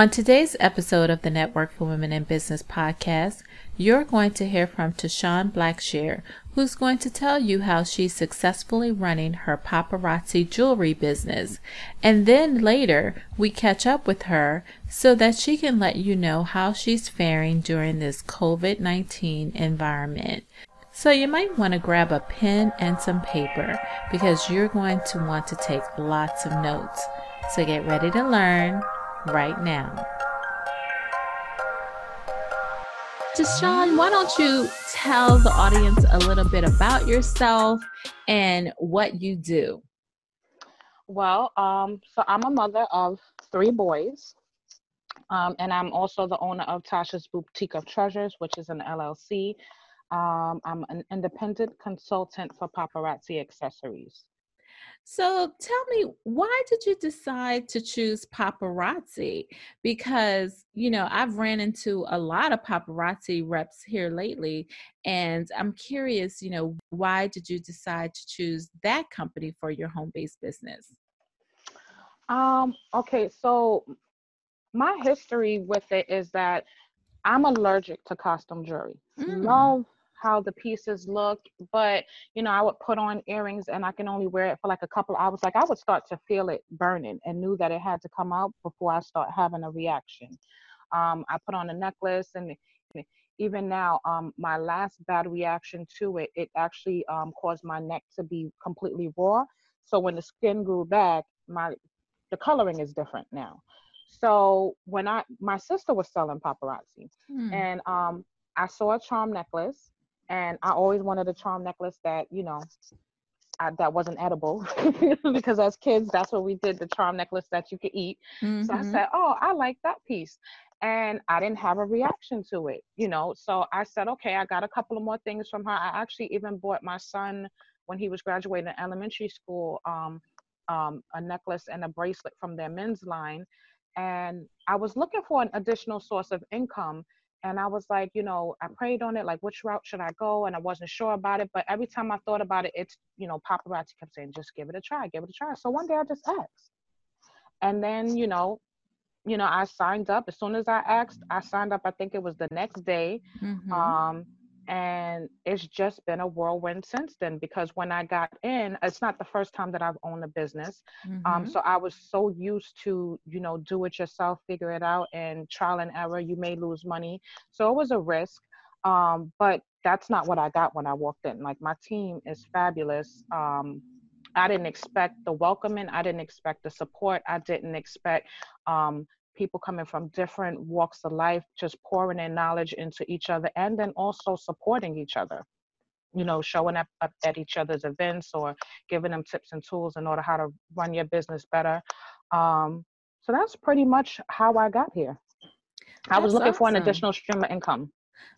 On today's episode of the Network for Women in Business podcast, you're going to hear from Tashawn Blackshear, who's going to tell you how she's successfully running her paparazzi jewelry business. And then later, we catch up with her so that she can let you know how she's faring during this COVID 19 environment. So you might want to grab a pen and some paper because you're going to want to take lots of notes. So get ready to learn right now. Tashawn, why don't you tell the audience a little bit about yourself and what you do? Well, um, so I'm a mother of three boys, um, and I'm also the owner of Tasha's Boutique of Treasures, which is an LLC. Um, I'm an independent consultant for paparazzi accessories. So tell me, why did you decide to choose paparazzi? Because, you know, I've ran into a lot of paparazzi reps here lately, and I'm curious, you know, why did you decide to choose that company for your home based business? Um, okay, so my history with it is that I'm allergic to costume jewelry. Mm. Love how the pieces looked, but you know, I would put on earrings and I can only wear it for like a couple hours. Like I would start to feel it burning and knew that it had to come out before I start having a reaction. Um, I put on a necklace and even now, um, my last bad reaction to it, it actually um, caused my neck to be completely raw. So when the skin grew back, my the coloring is different now. So when I my sister was selling paparazzi, hmm. and um, I saw a charm necklace and I always wanted a charm necklace that you know I, that wasn't edible because as kids that's what we did the charm necklace that you could eat. Mm-hmm. So I mm-hmm. said, "Oh, I like that piece." And I didn't have a reaction to it, you know. So I said, "Okay, I got a couple of more things from her." I actually even bought my son when he was graduating elementary school um, um, a necklace and a bracelet from their men's line. And I was looking for an additional source of income and I was like, you know, I prayed on it, like which route should I go? And I wasn't sure about it. But every time I thought about it, it's, you know, paparazzi kept saying, just give it a try, give it a try. So one day I just asked. And then, you know, you know, I signed up. As soon as I asked, I signed up. I think it was the next day. Mm-hmm. Um, and it's just been a whirlwind since then because when i got in it's not the first time that i've owned a business um, mm-hmm. um, so i was so used to you know do it yourself figure it out and trial and error you may lose money so it was a risk um, but that's not what i got when i walked in like my team is fabulous um, I didn't expect the welcoming. I didn't expect the support. I didn't expect um, people coming from different walks of life just pouring their knowledge into each other and then also supporting each other. You know showing up, up at each other's events or giving them tips and tools in order how to run your business better. Um, so that's pretty much how i got here. I was looking awesome. for an additional stream of income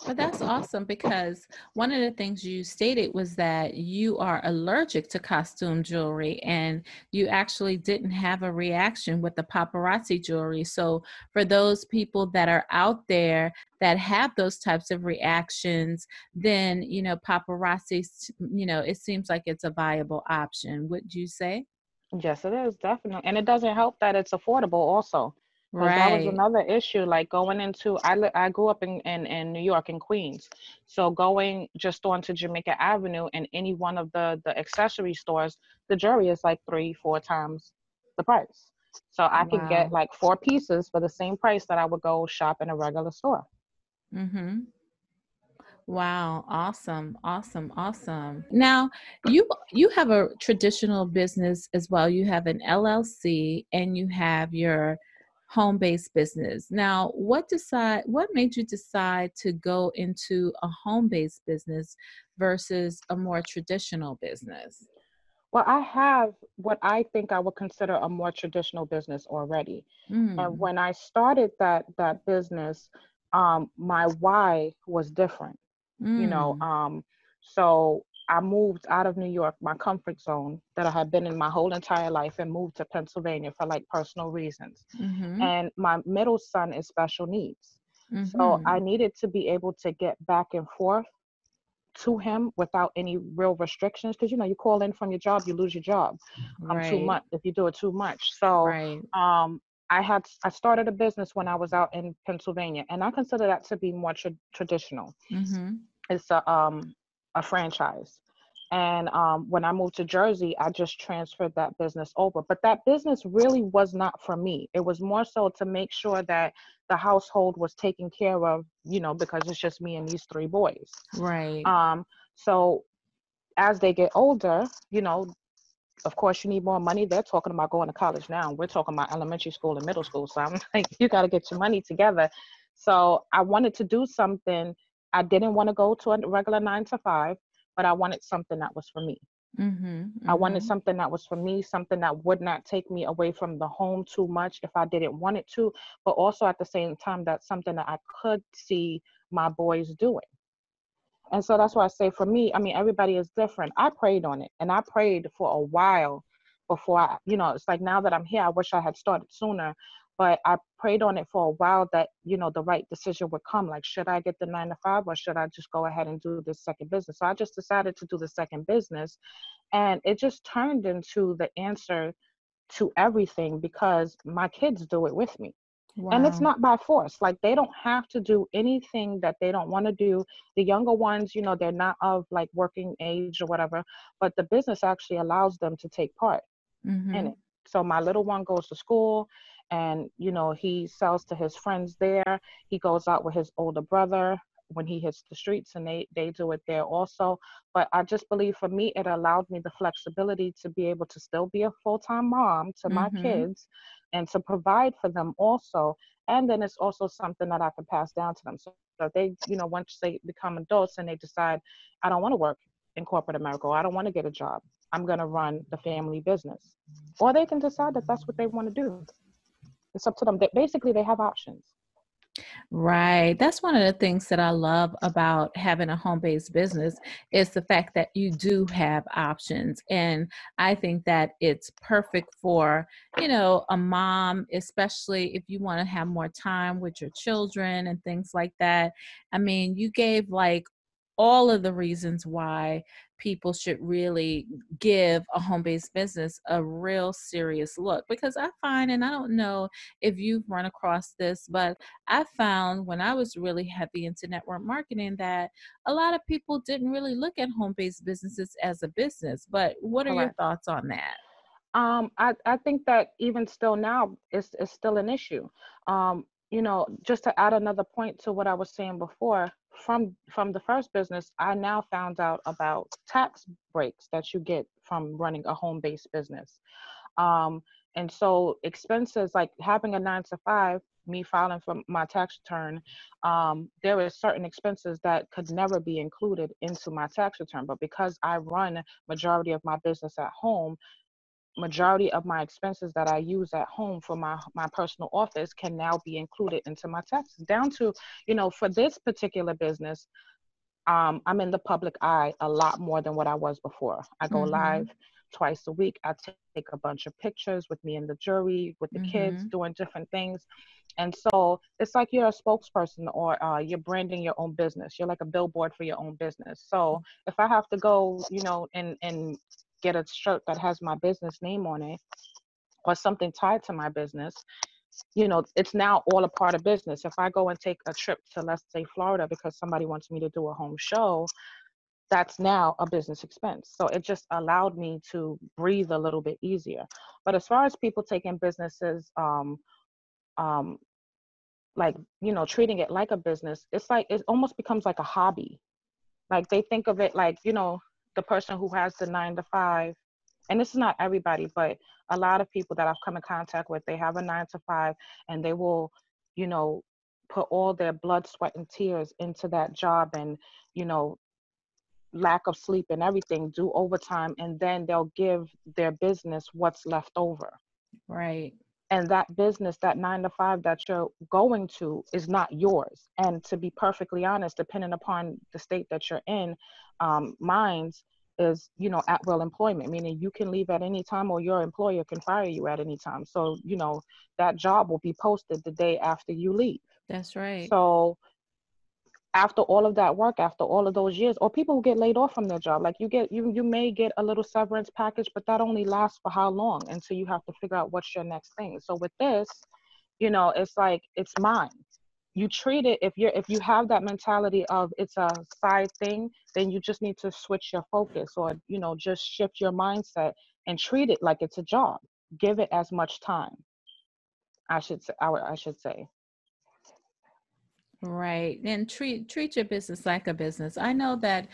but that's awesome because one of the things you stated was that you are allergic to costume jewelry and you actually didn't have a reaction with the paparazzi jewelry. So, for those people that are out there that have those types of reactions, then, you know, paparazzi, you know, it seems like it's a viable option. Would you say? Yes, it is definitely. And it doesn't help that it's affordable also. Right. That was another issue. Like going into, I li- I grew up in, in in New York in Queens, so going just onto Jamaica Avenue and any one of the the accessory stores, the jewelry is like three four times the price. So I wow. could get like four pieces for the same price that I would go shop in a regular store. Mm-hmm. Wow, awesome, awesome, awesome. Now, you you have a traditional business as well. You have an LLC and you have your home-based business. Now, what decide what made you decide to go into a home-based business versus a more traditional business? Well, I have what I think I would consider a more traditional business already. Mm. And when I started that that business, um, my why was different. Mm. You know, mm. um, so I moved out of New York, my comfort zone that I had been in my whole entire life, and moved to Pennsylvania for like personal reasons. Mm-hmm. And my middle son is special needs. Mm-hmm. So I needed to be able to get back and forth to him without any real restrictions because you know you call in from your job you lose your job um, right. too much if you do it too much so right. um I had I started a business when I was out in Pennsylvania, and I consider that to be more tra- traditional. Mm-hmm. It's a um a franchise, and um, when I moved to Jersey, I just transferred that business over. But that business really was not for me. It was more so to make sure that the household was taken care of, you know, because it's just me and these three boys. Right. Um. So as they get older, you know, of course you need more money. They're talking about going to college now. We're talking about elementary school and middle school. So I'm like, you got to get your money together. So I wanted to do something. I didn't want to go to a regular nine to five, but I wanted something that was for me. Mm-hmm, mm-hmm. I wanted mm-hmm. something that was for me, something that would not take me away from the home too much if I didn't want it to, but also at the same time, that's something that I could see my boys doing. And so that's why I say for me, I mean, everybody is different. I prayed on it and I prayed for a while before I, you know, it's like now that I'm here, I wish I had started sooner. But I prayed on it for a while that, you know, the right decision would come. Like, should I get the nine to five or should I just go ahead and do this second business? So I just decided to do the second business. And it just turned into the answer to everything because my kids do it with me. Wow. And it's not by force. Like they don't have to do anything that they don't want to do. The younger ones, you know, they're not of like working age or whatever, but the business actually allows them to take part mm-hmm. in it. So my little one goes to school and, you know, he sells to his friends there. He goes out with his older brother when he hits the streets and they they do it there also but i just believe for me it allowed me the flexibility to be able to still be a full-time mom to mm-hmm. my kids and to provide for them also. And then it's also something that I can pass down to them. So if they, you know, once they become adults and they decide, I don't want to work in corporate America, or I don't want to get a job, I'm going to run the family business. Or they can decide that that's what they want to do. It's up to them. They, basically, they have options. Right. That's one of the things that I love about having a home based business is the fact that you do have options. And I think that it's perfect for, you know, a mom, especially if you want to have more time with your children and things like that. I mean, you gave like all of the reasons why people should really give a home based business a real serious look because I find, and I don't know if you've run across this, but I found when I was really heavy into network marketing that a lot of people didn't really look at home based businesses as a business. But what are Correct. your thoughts on that? Um, I, I think that even still now it's, it's still an issue. Um, you know, just to add another point to what I was saying before, from from the first business, I now found out about tax breaks that you get from running a home-based business. Um, and so expenses like having a nine to five, me filing for my tax return, um, there are certain expenses that could never be included into my tax return. But because I run majority of my business at home, majority of my expenses that I use at home for my my personal office can now be included into my taxes down to you know for this particular business um, I'm in the public eye a lot more than what I was before. I go mm-hmm. live twice a week. I take a bunch of pictures with me and the jury, with the mm-hmm. kids doing different things. And so it's like you're a spokesperson or uh, you're branding your own business. You're like a billboard for your own business. So if I have to go, you know, and, and get a shirt that has my business name on it or something tied to my business you know it's now all a part of business. If i go and take a trip to let's say florida because somebody wants me to do a home show that's now a business expense. So it just allowed me to breathe a little bit easier. But as far as people taking businesses um um like you know treating it like a business it's like it almost becomes like a hobby. Like they think of it like you know the person who has the nine to five and this is not everybody but a lot of people that i've come in contact with they have a nine to five and they will you know put all their blood sweat and tears into that job and you know lack of sleep and everything do overtime and then they'll give their business what's left over. Right and that business that nine to five that you're going to is not yours. And to be perfectly honest depending upon the state that you're in um, mines is you know at will employment meaning you can leave at any time or your employer can fire you at any time. So you know that job will be posted the day after you leave. That's right. So after all of that work after all of those years or people who get laid off from their job. Like you get you you may get a little severance package but that only lasts for how long? Until you have to figure out what's your next thing. So with this you know it's like it's mine. You treat it if you're if you have that mentality of it's a side thing then you just need to switch your focus or you know just shift your mindset and treat it like it's a job. Give it as much time i should say i, I should say right and treat treat your business like a business i know that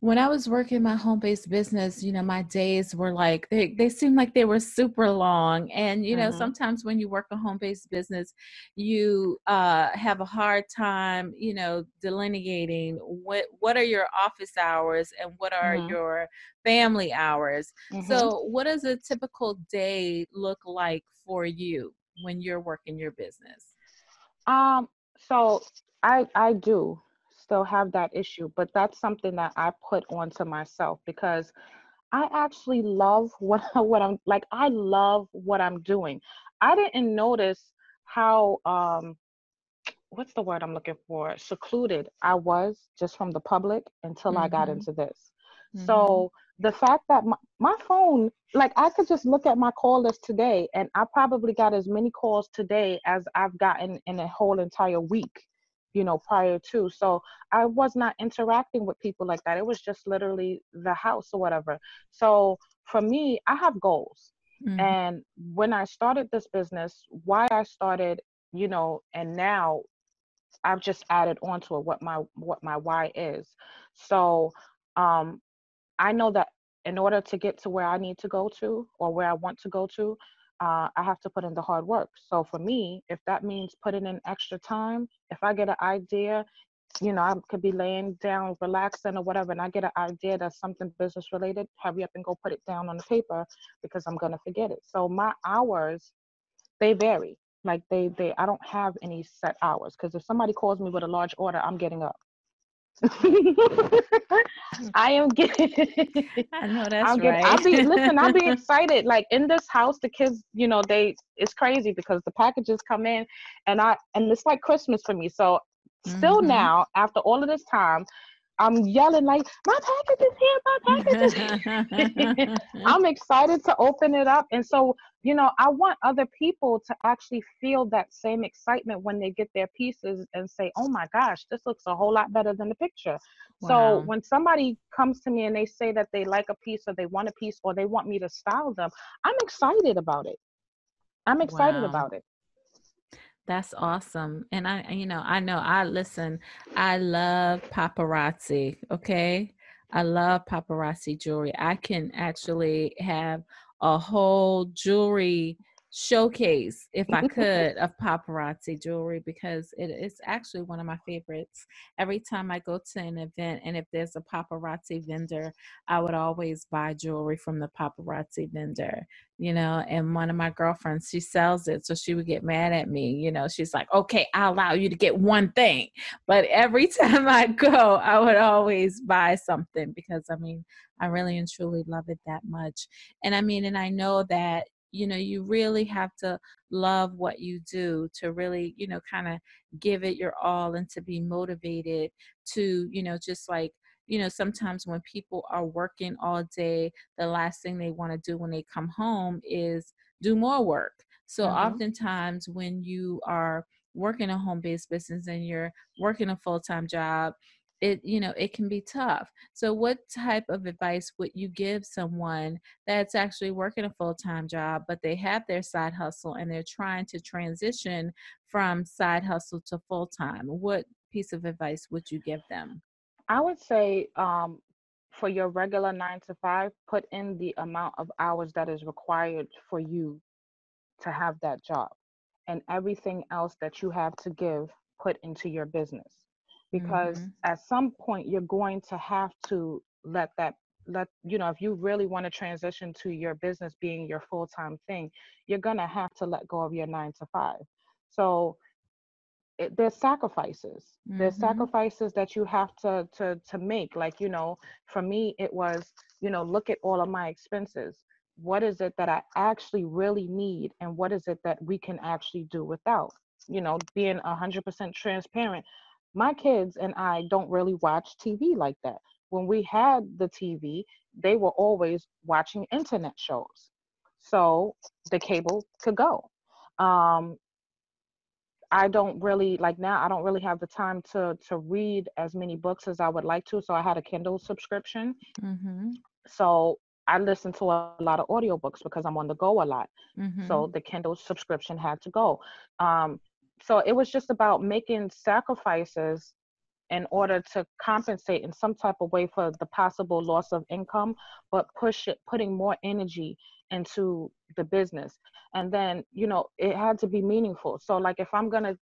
when I was working my home based business, you know, my days were like they they seemed like they were super long. And you know, mm-hmm. sometimes when you work a home based business, you uh, have a hard time, you know, delineating what what are your office hours and what are mm-hmm. your family hours. Mm-hmm. So, what does a typical day look like for you when you're working your business? Um, so I I do still have that issue, but that's something that I put onto myself because I actually love what what I'm like I love what I'm doing. I didn't notice how um what's the word I'm looking for? secluded I was just from the public until mm-hmm. I got mm-hmm. into this. Mm-hmm. So the fact that my, my phone like I could just look at my call list today and I probably got as many calls today as I've gotten in a whole entire week you know, prior to. So I was not interacting with people like that. It was just literally the house or whatever. So for me, I have goals. Mm-hmm. And when I started this business, why I started, you know, and now I've just added on to it what my what my why is. So um I know that in order to get to where I need to go to or where I want to go to, uh, I have to put in the hard work. So for me, if that means putting in extra time, if I get an idea, you know, I could be laying down, relaxing or whatever, and I get an idea that's something business related, hurry up and go put it down on the paper because I'm gonna forget it. So my hours, they vary. Like they, they, I don't have any set hours because if somebody calls me with a large order, I'm getting up. I am getting. I know that's I'm right. I'll be listen. I'll be excited. Like in this house, the kids, you know, they it's crazy because the packages come in, and I and it's like Christmas for me. So still mm-hmm. now, after all of this time, I'm yelling like, my package is here, my package is here. I'm excited to open it up. And so, you know, I want other people to actually feel that same excitement when they get their pieces and say, oh my gosh, this looks a whole lot better than the picture. Wow. So when somebody comes to me and they say that they like a piece or they want a piece or they want me to style them, I'm excited about it. I'm excited wow. about it. That's awesome. And I, you know, I know I listen, I love paparazzi. Okay. I love paparazzi jewelry. I can actually have a whole jewelry showcase, if I could, of paparazzi jewelry because it is actually one of my favorites. Every time I go to an event and if there's a paparazzi vendor, I would always buy jewelry from the paparazzi vendor, you know. And one of my girlfriends, she sells it, so she would get mad at me, you know. She's like, okay, I'll allow you to get one thing. But every time I go, I would always buy something because I mean, I really and truly love it that much. And I mean, and I know that, you know you really have to love what you do to really you know kind of give it your all and to be motivated to you know just like you know sometimes when people are working all day the last thing they want to do when they come home is do more work so mm-hmm. oftentimes when you are working a home-based business and you're working a full-time job it you know it can be tough. So what type of advice would you give someone that's actually working a full-time job but they have their side hustle and they're trying to transition from side hustle to full-time? What piece of advice would you give them? I would say um, for your regular nine to five put in the amount of hours that is required for you to have that job and everything else that you have to give put into your business because mm-hmm. at some point you're going to have to let that let you know if you really want to transition to your business being your full-time thing you're going to have to let go of your 9 to 5 so it, there's sacrifices. Mm-hmm. there's sacrifices that you have to to to make. Like you know for me it was you know look at all of my expenses. What is it that i actually really need and what is it that we can actually do without? You know being 100% transparent my kids and I don't really watch TV like that. When we had the TV, they were always watching internet shows. So the cable could go. Um, I don't really like now I don't really have the time to to read as many books as I would like to. So I had a Kindle subscription. Mm-hmm. So I listen to a lot of audiobooks because I'm on the go a lot. Mm-hmm. So the Kindle subscription had to go. Um, so it was just about making sacrifices in order to compensate in some type of way for the possible loss of income, but push it, putting more energy into the business. And then, you know, it had to be meaningful. So like if I'm gonna,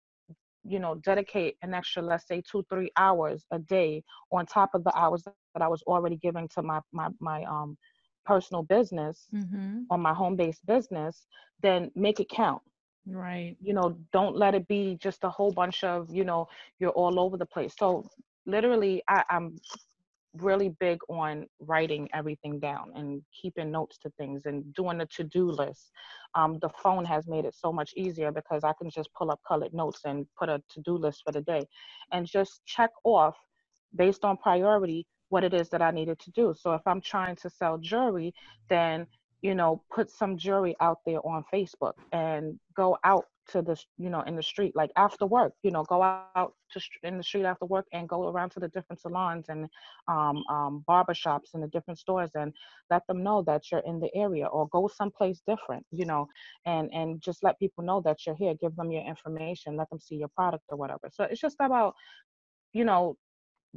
you know, dedicate an extra, let's say two, three hours a day on top of the hours that I was already giving to my my my um personal business mm-hmm. or my home-based business, then make it count. Right. You know, don't let it be just a whole bunch of, you know, you're all over the place. So literally I, I'm really big on writing everything down and keeping notes to things and doing a to-do list. Um, the phone has made it so much easier because I can just pull up colored notes and put a to-do list for the day and just check off based on priority what it is that I needed to do. So if I'm trying to sell jewelry, then you know, put some jewelry out there on Facebook and go out to the you know in the street like after work you know go out to in the street after work and go around to the different salons and um, um, barber shops and the different stores and let them know that you're in the area or go someplace different you know and and just let people know that you're here give them your information let them see your product or whatever. So it's just about you know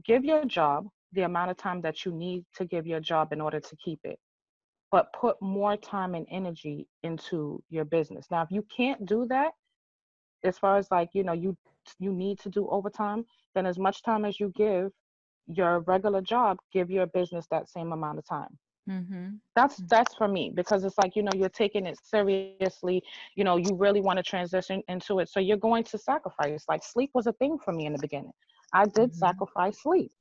give your job the amount of time that you need to give your job in order to keep it but put more time and energy into your business. Now, if you can't do that, as far as like, you know, you you need to do overtime, then as much time as you give your regular job, give your business that same amount of time. Mm-hmm. That's mm-hmm. that's for me because it's like you know you're taking it seriously. You know you really want to transition into it, so you're going to sacrifice. Like sleep was a thing for me in the beginning. I did mm-hmm. sacrifice sleep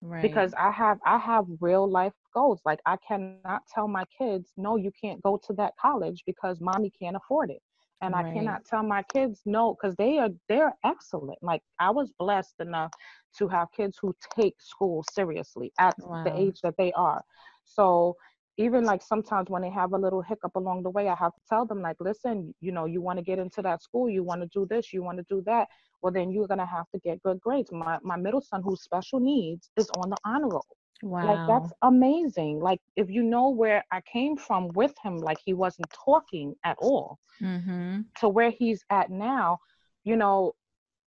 right. because I have I have real life goals. Like I cannot tell my kids, no, you can't go to that college because mommy can't afford it. And right. I cannot tell my kids no because they are they're excellent. Like I was blessed enough to have kids who take school seriously at wow. the age that they are. So even like sometimes when they have a little hiccup along the way, I have to tell them like, listen, you know, you want to get into that school, you want to do this, you want to do that. Well, then you're gonna have to get good grades. My my middle son, who's special needs, is on the honor roll. Wow. Like that's amazing. Like if you know where I came from with him, like he wasn't talking at all, mm-hmm. to where he's at now, you know,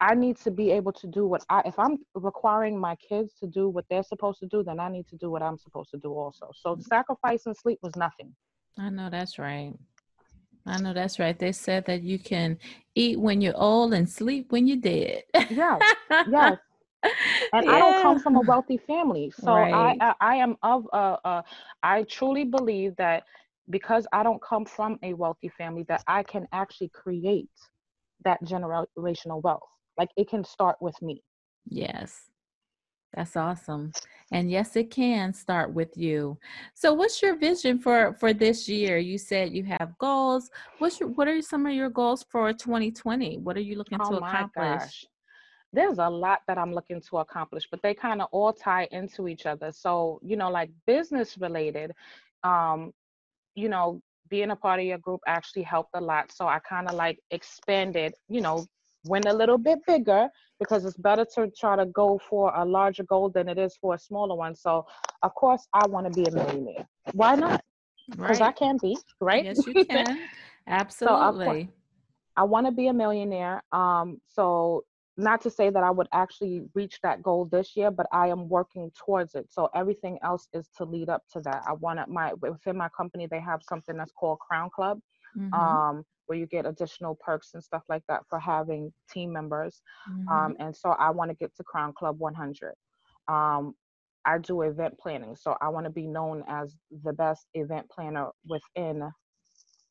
I need to be able to do what I if I'm requiring my kids to do what they're supposed to do, then I need to do what I'm supposed to do also. So sacrificing sleep was nothing. I know that's right. I know that's right. They said that you can eat when you're old and sleep when you're dead. yes. Yes. and yeah. I don't come from a wealthy family, so right. I, I, I am of uh, uh I truly believe that because I don't come from a wealthy family, that I can actually create that generational wealth. Like it can start with me. Yes. That's awesome. And yes, it can start with you. So what's your vision for for this year? You said you have goals. What's your what are some of your goals for 2020? What are you looking oh to accomplish? Gosh there's a lot that I'm looking to accomplish, but they kind of all tie into each other. So, you know, like business related, um, you know, being a part of your group actually helped a lot. So I kind of like expanded, you know, went a little bit bigger because it's better to try to go for a larger goal than it is for a smaller one. So, of course, I want to be a millionaire. Why not? Because right. I can be, right? Yes, you can. Absolutely. so, I want to be a millionaire. Um, so not to say that I would actually reach that goal this year, but I am working towards it. So everything else is to lead up to that. I want to my within my company they have something that's called Crown Club, mm-hmm. um, where you get additional perks and stuff like that for having team members. Mm-hmm. Um, and so I want to get to Crown Club 100. Um, I do event planning, so I want to be known as the best event planner within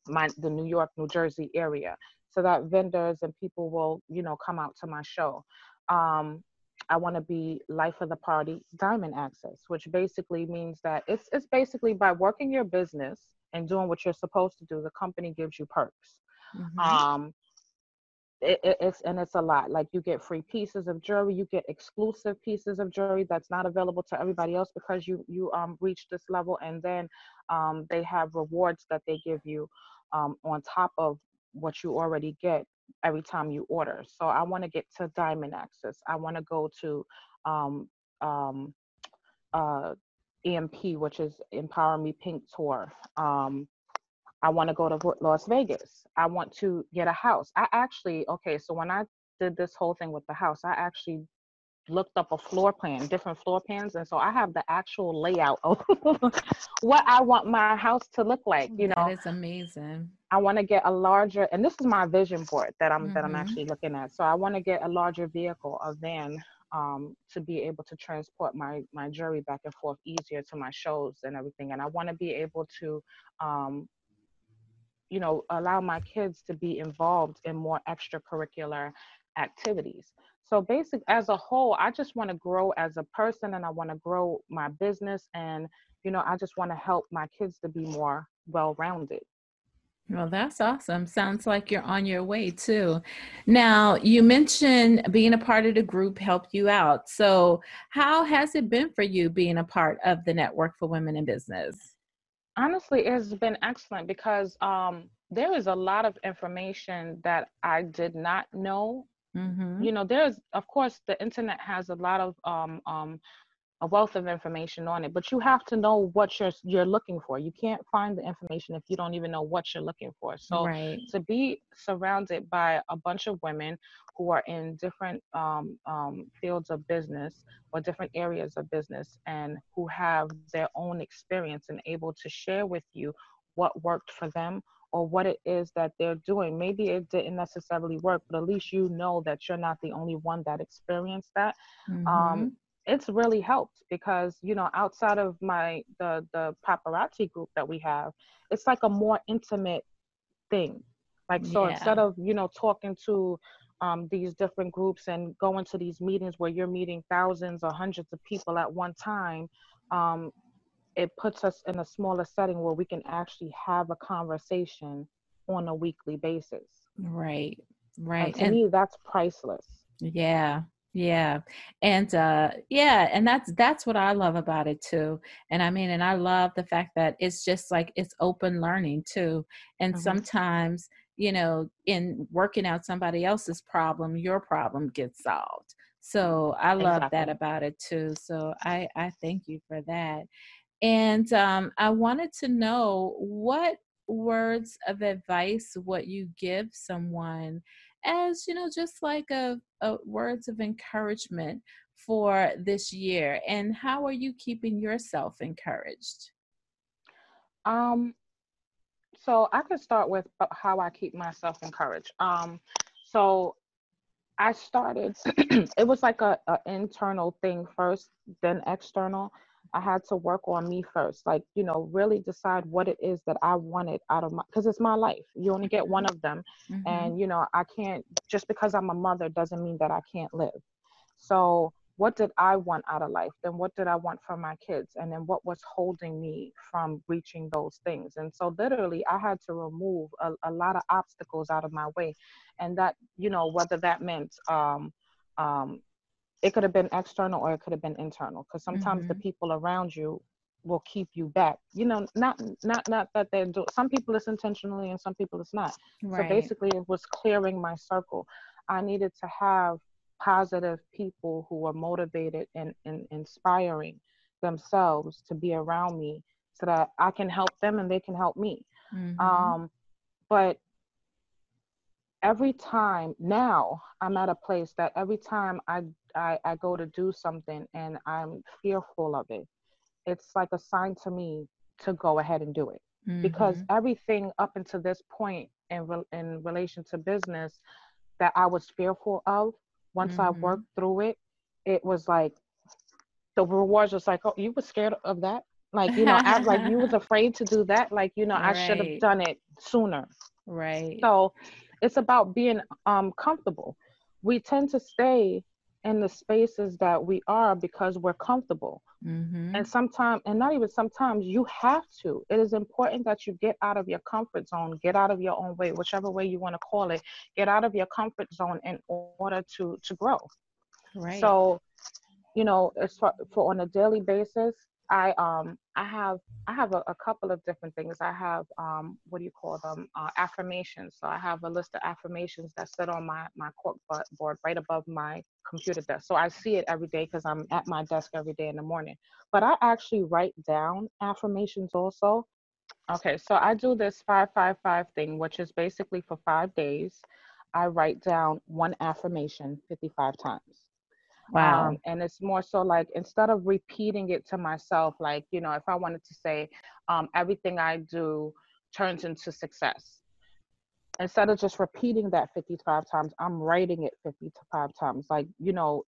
my the New York, New Jersey area so that vendors and people will, you know, come out to my show. Um, I want to be life of the party diamond access, which basically means that it's it's basically by working your business and doing what you're supposed to do, the company gives you perks. Mm-hmm. Um, it, it, it's and it's a lot. Like you get free pieces of jewelry, you get exclusive pieces of jewelry that's not available to everybody else because you you um reach this level, and then um they have rewards that they give you um on top of what you already get every time you order. So I want to get to Diamond Access. I want to go to um, um, uh, EMP, which is Empower Me Pink Tour. Um, I want to go to Las Vegas. I want to get a house. I actually, okay, so when I did this whole thing with the house, I actually looked up a floor plan, different floor plans, and so I have the actual layout of what I want my house to look like. You know, that is amazing. I want to get a larger, and this is my vision board that I'm mm-hmm. that I'm mm-hmm. actually looking at. So I want to get a larger vehicle, a van, um, to be able to transport my my jewelry back and forth easier to my shows and everything. And I want to be able to, um, you know, allow my kids to be involved in more extracurricular activities. So basic as a whole, I just want to grow as a person and I want to grow my business and you know, I just want to help my kids to be more well-rounded. Well, that's awesome. Sounds like you're on your way too. Now, you mentioned being a part of the group helped you out. So, how has it been for you being a part of the Network for Women in Business? Honestly, it's been excellent because um, there is a lot of information that I did not know Mm-hmm. You know, there's of course the internet has a lot of um, um, a wealth of information on it, but you have to know what you're you're looking for. You can't find the information if you don't even know what you're looking for. So right. to be surrounded by a bunch of women who are in different um, um, fields of business or different areas of business and who have their own experience and able to share with you what worked for them or what it is that they're doing. Maybe it didn't necessarily work, but at least you know that you're not the only one that experienced that. Mm-hmm. Um, it's really helped because you know outside of my the the paparazzi group that we have, it's like a more intimate thing. Like so, yeah. instead of you know talking to um, these different groups and going to these meetings where you're meeting thousands or hundreds of people at one time, um, it puts us in a smaller setting where we can actually have a conversation on a weekly basis. Right. Right. And to and, me, that's priceless. Yeah. Yeah. And uh yeah, and that's that's what I love about it too. And I mean, and I love the fact that it's just like it's open learning too. And mm-hmm. sometimes, you know, in working out somebody else's problem, your problem gets solved. So I love exactly. that about it too. So I I thank you for that. And um, I wanted to know what words of advice would you give someone as, you know, just like a, a words of encouragement for this year? And how are you keeping yourself encouraged? Um, so I could start with uh, how I keep myself encouraged. Um, so I started, it was like a, a internal thing first, then external. I had to work on me first, like, you know, really decide what it is that I wanted out of my, because it's my life. You only get one of them. Mm-hmm. And, you know, I can't, just because I'm a mother doesn't mean that I can't live. So, what did I want out of life? Then what did I want for my kids? And then what was holding me from reaching those things? And so, literally, I had to remove a, a lot of obstacles out of my way. And that, you know, whether that meant, um, um, it could have been external or it could have been internal because sometimes mm-hmm. the people around you will keep you back you know not not not that they're doing some people it's intentionally and some people it's not right. so basically it was clearing my circle i needed to have positive people who are motivated and, and inspiring themselves to be around me so that i can help them and they can help me mm-hmm. um, but every time now i'm at a place that every time i I, I go to do something and I'm fearful of it, it's like a sign to me to go ahead and do it. Mm-hmm. Because everything up until this point in, re- in relation to business that I was fearful of, once mm-hmm. I worked through it, it was like the rewards was like, oh, you were scared of that? Like, you know, I, like you was afraid to do that. Like, you know, right. I should have done it sooner. Right. So it's about being um, comfortable. We tend to stay in the spaces that we are because we're comfortable. Mm-hmm. And sometimes, and not even sometimes, you have to. It is important that you get out of your comfort zone, get out of your own way, whichever way you want to call it, get out of your comfort zone in order to to grow. Right. So, you know, as for, for on a daily basis, I um I have I have a, a, couple of different things. I have um, what do you call them? Uh, affirmations. So I have a list of affirmations that sit on my my cork board right above my computer desk. So I see it every day because I'm at my desk every day in the morning. But I actually write down affirmations also. Okay, so I do this five five five thing, which is basically for five days. I write down one affirmation 55 times. Wow. Um, and it's more so like instead of repeating it to myself, like, you know, if I wanted to say, um, everything I do turns into success, instead of just repeating that 55 times, I'm writing it 55 times. Like, you know,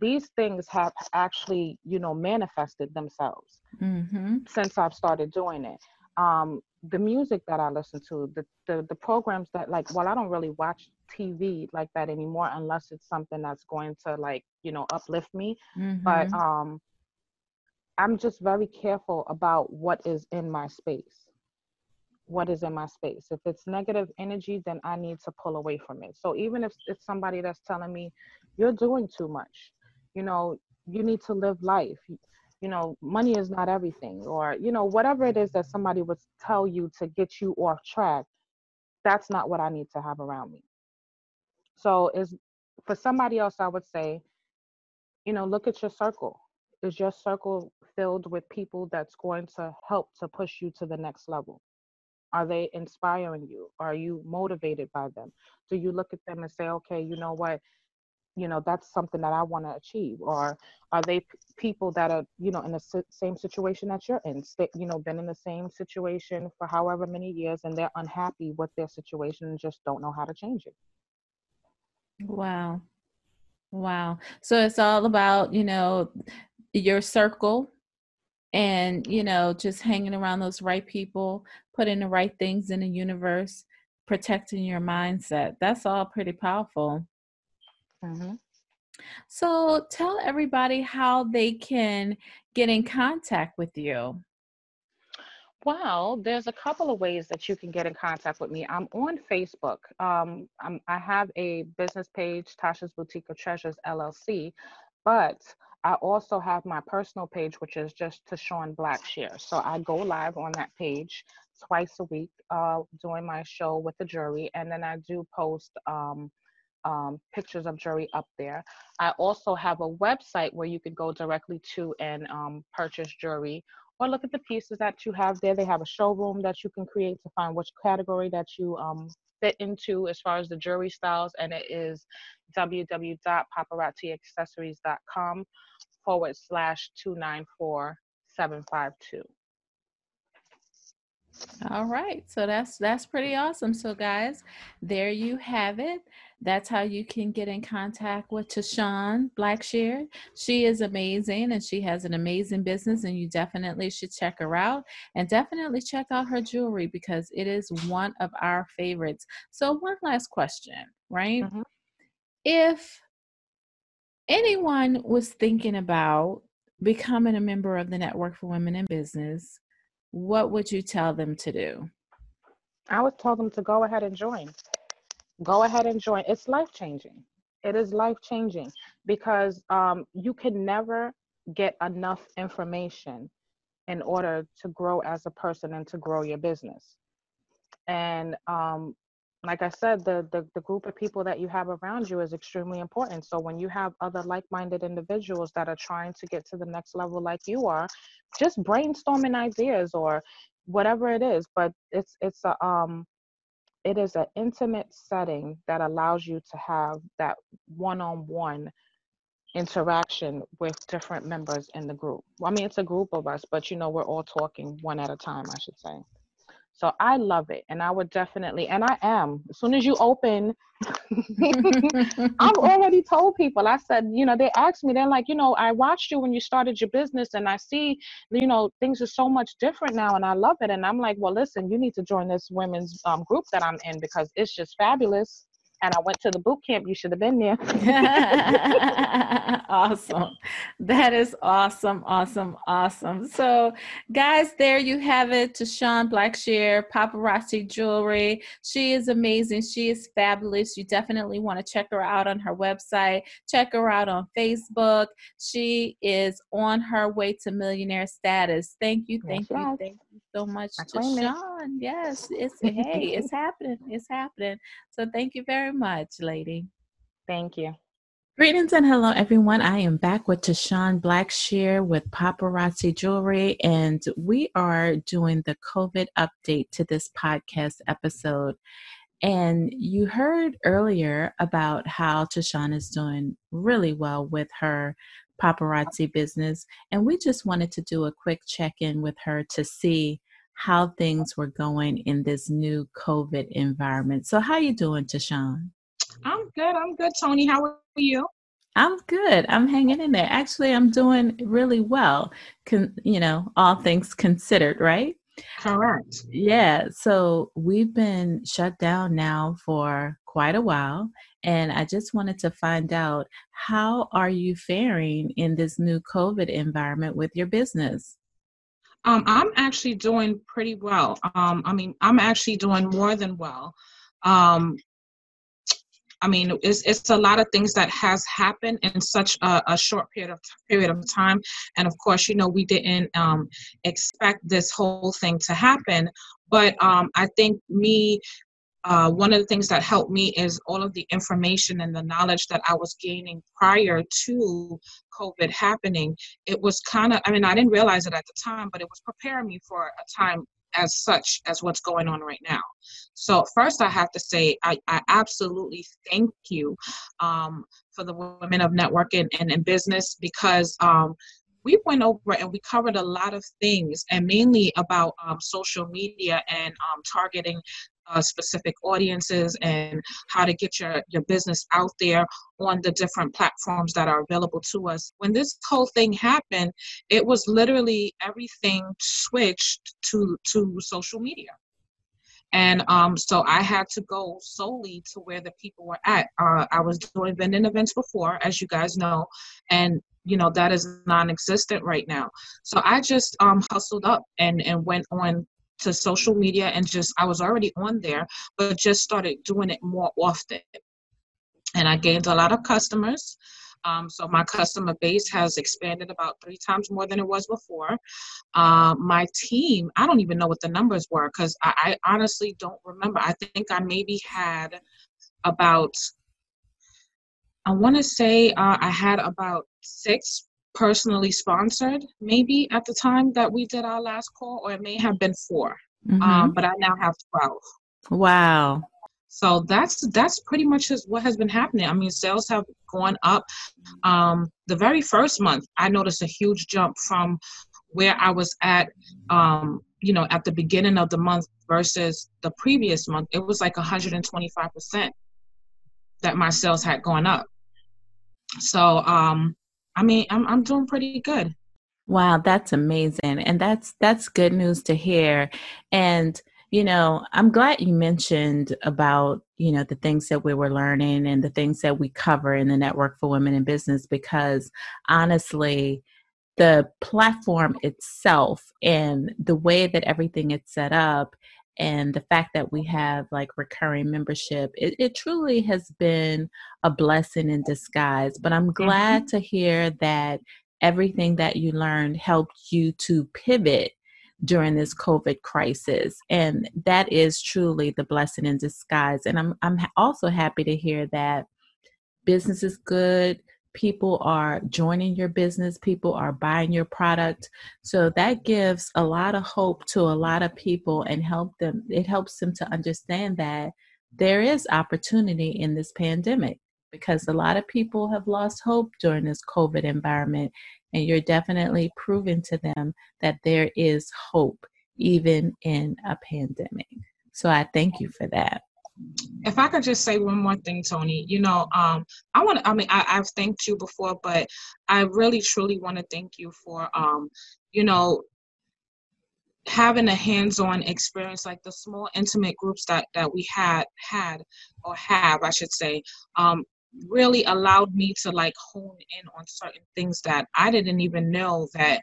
these things have actually, you know, manifested themselves mm-hmm. since I've started doing it. Um, the music that I listen to, the, the the programs that like well I don't really watch TV like that anymore unless it's something that's going to like, you know, uplift me. Mm-hmm. But um I'm just very careful about what is in my space. What is in my space. If it's negative energy, then I need to pull away from it. So even if it's somebody that's telling me you're doing too much, you know, you need to live life you know, money is not everything, or, you know, whatever it is that somebody would tell you to get you off track, that's not what I need to have around me. So is for somebody else, I would say, you know, look at your circle. Is your circle filled with people that's going to help to push you to the next level? Are they inspiring you? Are you motivated by them? Do you look at them and say, okay, you know what? You know that's something that i want to achieve or are they p- people that are you know in the s- same situation that you're in St- you know been in the same situation for however many years and they're unhappy with their situation and just don't know how to change it? Wow. Wow. So it's all about you know your circle and you know just hanging around those right people putting the right things in the universe protecting your mindset. That's all pretty powerful Mm-hmm. So tell everybody how they can get in contact with you. Well, there's a couple of ways that you can get in contact with me. I'm on Facebook. Um, I'm, I have a business page, Tasha's Boutique of Treasures LLC, but I also have my personal page, which is just Tashawn Blackshear. So I go live on that page twice a week uh, doing my show with the jury, and then I do post um, um, pictures of jewelry up there. I also have a website where you can go directly to and um, purchase jewelry or look at the pieces that you have there. They have a showroom that you can create to find which category that you um, fit into as far as the jewelry styles, and it is www.paparazziaccessories.com forward slash 294752. All right. So that's that's pretty awesome. So guys, there you have it. That's how you can get in contact with Tashawn Blackshear. She is amazing and she has an amazing business and you definitely should check her out and definitely check out her jewelry because it is one of our favorites. So one last question, right? Mm-hmm. If anyone was thinking about becoming a member of the Network for Women in Business, what would you tell them to do? I would tell them to go ahead and join. Go ahead and join. It's life changing. It is life changing because um, you can never get enough information in order to grow as a person and to grow your business. And um, like I said, the, the the group of people that you have around you is extremely important. So when you have other like-minded individuals that are trying to get to the next level like you are, just brainstorming ideas or whatever it is. But it's it's a um it is an intimate setting that allows you to have that one-on-one interaction with different members in the group. Well, I mean, it's a group of us, but you know, we're all talking one at a time, I should say. So I love it. And I would definitely, and I am, as soon as you open, I've already told people, I said, you know, they asked me, they're like, you know, I watched you when you started your business and I see, you know, things are so much different now and I love it. And I'm like, well, listen, you need to join this women's um, group that I'm in because it's just fabulous and I went to the boot camp. You should have been there. awesome. That is awesome, awesome, awesome. So, guys, there you have it. Tashawn Blackshear, Paparazzi Jewelry. She is amazing. She is fabulous. You definitely want to check her out on her website. Check her out on Facebook. She is on her way to millionaire status. Thank you, thank yes, you, yes. thank you so much, Tashawn. Yes, it's hey, it's happening. It's happening. So, thank you very much, lady. Thank you. Greetings and hello, everyone. I am back with Tashawn Blackshear with Paparazzi Jewelry, and we are doing the COVID update to this podcast episode. And you heard earlier about how Tashawn is doing really well with her paparazzi business, and we just wanted to do a quick check in with her to see how things were going in this new COVID environment. So, how are you doing, Tashawn? I'm good. I'm good, Tony. How are you? I'm good. I'm hanging in there. Actually, I'm doing really well. Con- you know, all things considered, right? Correct. Yeah. So we've been shut down now for quite a while, and I just wanted to find out how are you faring in this new COVID environment with your business? Um, I'm actually doing pretty well. Um, I mean, I'm actually doing more than well. Um, I mean, it's, it's a lot of things that has happened in such a, a short period of period of time, and of course, you know, we didn't um, expect this whole thing to happen. But um, I think me uh, one of the things that helped me is all of the information and the knowledge that I was gaining prior to COVID happening. It was kind of, I mean, I didn't realize it at the time, but it was preparing me for a time as such as what's going on right now. So first, I have to say I, I absolutely thank you um, for the women of networking and, and business because um, we went over and we covered a lot of things and mainly about um, social media and um, targeting uh, specific audiences and how to get your, your business out there on the different platforms that are available to us. When this whole thing happened, it was literally everything switched to, to social media. And um, so I had to go solely to where the people were at. Uh, I was doing vending events before, as you guys know, and you know that is non-existent right now. So I just um, hustled up and and went on to social media and just I was already on there, but just started doing it more often. And I gained a lot of customers. Um, so my customer base has expanded about three times more than it was before. Uh, my team, I don't even know what the numbers were because I, I honestly don't remember. I think I maybe had about, I want to say uh, I had about six personally sponsored, maybe at the time that we did our last call, or it may have been 4 mm-hmm. um, but I now have 12. Wow. So that's that's pretty much what has been happening. I mean, sales have gone up. Um, the very first month, I noticed a huge jump from where I was at, um, you know, at the beginning of the month versus the previous month. It was like 125 percent that my sales had gone up. So um, I mean, I'm I'm doing pretty good. Wow, that's amazing. And that's that's good news to hear. And you know, I'm glad you mentioned about, you know, the things that we were learning and the things that we cover in the Network for Women in Business because honestly, the platform itself and the way that everything is set up and the fact that we have like recurring membership it, it truly has been a blessing in disguise but i'm glad mm-hmm. to hear that everything that you learned helped you to pivot during this covid crisis and that is truly the blessing in disguise and i'm i'm also happy to hear that business is good people are joining your business, people are buying your product. So that gives a lot of hope to a lot of people and help them it helps them to understand that there is opportunity in this pandemic because a lot of people have lost hope during this COVID environment and you're definitely proving to them that there is hope even in a pandemic. So I thank you for that if I could just say one more thing, Tony, you know, um, I want to, I mean, I, have thanked you before, but I really truly want to thank you for, um, you know, having a hands-on experience like the small intimate groups that that we had had or have i should say um, really allowed me to like hone in on certain things that I didn't even know that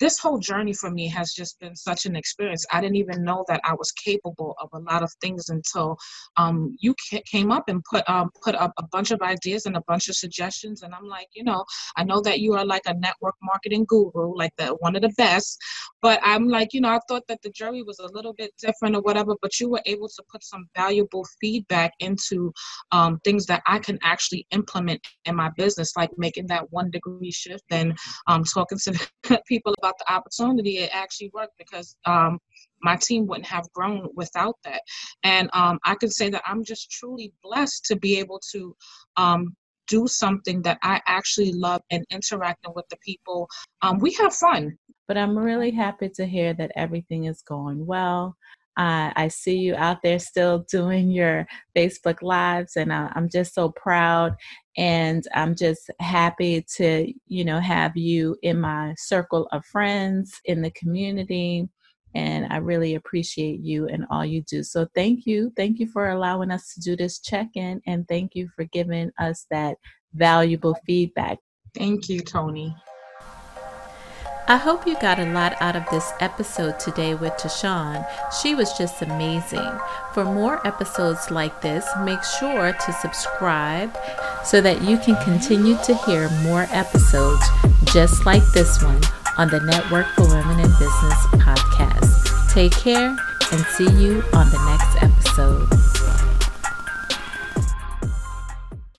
this whole journey for me has just been such an experience. I didn't even know that I was capable of a lot of things until um, you came up and put um, put up a bunch of ideas and a bunch of suggestions. And I'm like, you know, I know that you are like a network marketing guru, like the one of the best. But I'm like, you know, I thought that the jury was a little bit different or whatever. But you were able to put some valuable feedback into um, things that I can actually implement in my business, like making that one degree shift and um, talking to people about about the opportunity, it actually worked because um, my team wouldn't have grown without that. And um, I can say that I'm just truly blessed to be able to um, do something that I actually love and interacting with the people. Um, we have fun. But I'm really happy to hear that everything is going well. Uh, I see you out there still doing your Facebook Lives, and I, I'm just so proud. And I'm just happy to, you know, have you in my circle of friends in the community. And I really appreciate you and all you do. So thank you. Thank you for allowing us to do this check in. And thank you for giving us that valuable feedback. Thank you, Tony. I hope you got a lot out of this episode today with Tashawn. She was just amazing. For more episodes like this, make sure to subscribe so that you can continue to hear more episodes just like this one on the Network for Women in Business podcast. Take care and see you on the next episode.